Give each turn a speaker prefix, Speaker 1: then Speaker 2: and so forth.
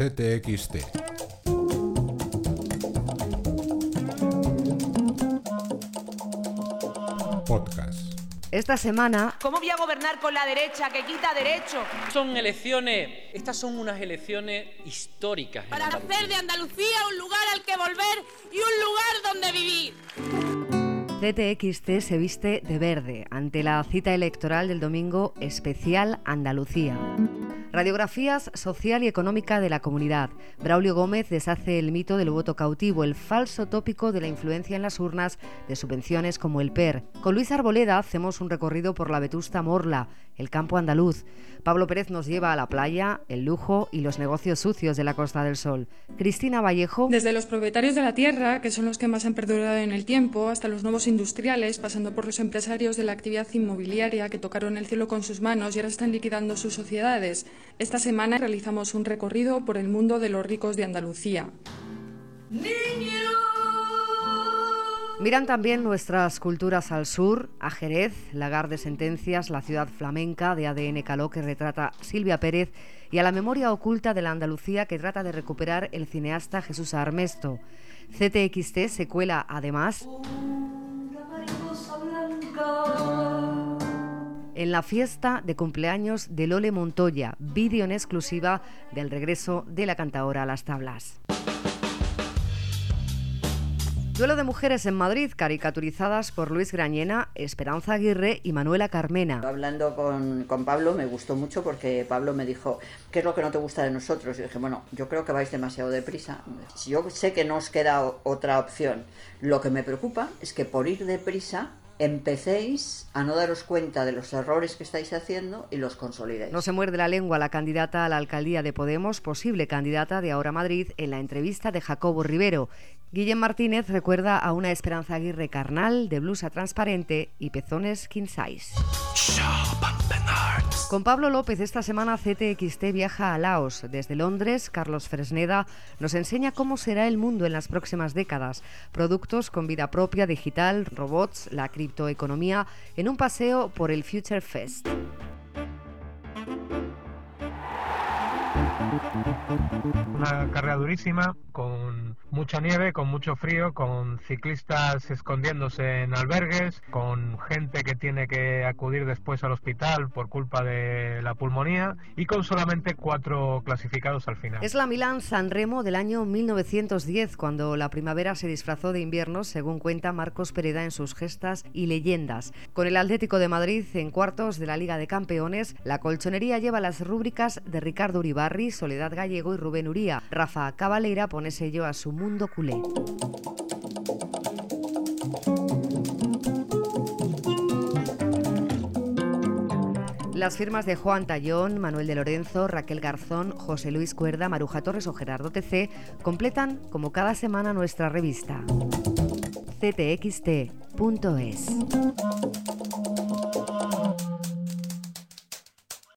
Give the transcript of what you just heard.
Speaker 1: CTXT. Podcast.
Speaker 2: Esta semana
Speaker 3: ¿Cómo voy a gobernar con la derecha que quita derechos?
Speaker 4: Son elecciones, estas son unas elecciones históricas.
Speaker 5: para
Speaker 4: Andalucía.
Speaker 5: hacer de Andalucía un lugar al que volver y un lugar donde vivir.
Speaker 2: CTXT se viste de verde ante la cita electoral del domingo especial Andalucía. Radiografías social y económica de la comunidad. Braulio Gómez deshace el mito del voto cautivo, el falso tópico de la influencia en las urnas de subvenciones como el PER. Con Luis Arboleda hacemos un recorrido por la vetusta Morla, el campo andaluz. Pablo Pérez nos lleva a la playa, el lujo y los negocios sucios de la Costa del Sol. Cristina Vallejo
Speaker 6: Desde los propietarios de la tierra, que son los que más han perdurado en el tiempo, hasta los nuevos industriales, pasando por los empresarios de la actividad inmobiliaria que tocaron el cielo con sus manos y ahora están liquidando sus sociedades. Esta semana realizamos un recorrido por el mundo de los ricos de Andalucía.
Speaker 2: Miran también nuestras culturas al sur, a Jerez, lagar de sentencias, la ciudad flamenca de ADN Caló que retrata Silvia Pérez y a la memoria oculta de la Andalucía que trata de recuperar el cineasta Jesús Armesto. CTXT se cuela además en la fiesta de cumpleaños de Lole Montoya, vídeo en exclusiva del regreso de la cantaora a las tablas. Duelo de mujeres en Madrid, caricaturizadas por Luis Grañena, Esperanza Aguirre y Manuela Carmena.
Speaker 7: Hablando con, con Pablo me gustó mucho porque Pablo me dijo, ¿qué es lo que no te gusta de nosotros? Y dije, bueno, yo creo que vais demasiado deprisa. Yo sé que no os queda otra opción. Lo que me preocupa es que por ir deprisa empecéis a no daros cuenta de los errores que estáis haciendo y los consolidéis.
Speaker 2: No se muerde la lengua la candidata a la alcaldía de Podemos, posible candidata de Ahora Madrid, en la entrevista de Jacobo Rivero. Guillem Martínez recuerda a una Esperanza Aguirre carnal, de blusa transparente y pezones king size. Con Pablo López esta semana CTXT viaja a Laos. Desde Londres, Carlos Fresneda nos enseña cómo será el mundo en las próximas décadas. Productos con vida propia, digital, robots, la criptoeconomía, en un paseo por el Future Fest.
Speaker 8: Una carrera durísima, con mucha nieve, con mucho frío, con ciclistas escondiéndose en albergues, con gente que tiene que acudir después al hospital por culpa de la pulmonía y con solamente cuatro clasificados al final.
Speaker 2: Es la Milán San Remo del año 1910, cuando la primavera se disfrazó de invierno, según cuenta Marcos Pereda en sus gestas y leyendas. Con el Atlético de Madrid en cuartos de la Liga de Campeones, la colchonería lleva las rúbricas de Ricardo Uribarri, Soledad Gallego y Rubén Uría. Rafa Cabaleira pone sello a su mundo culé. Las firmas de Juan Tallón, Manuel de Lorenzo, Raquel Garzón, José Luis Cuerda, Maruja Torres o Gerardo TC completan, como cada semana, nuestra revista. ctxt.es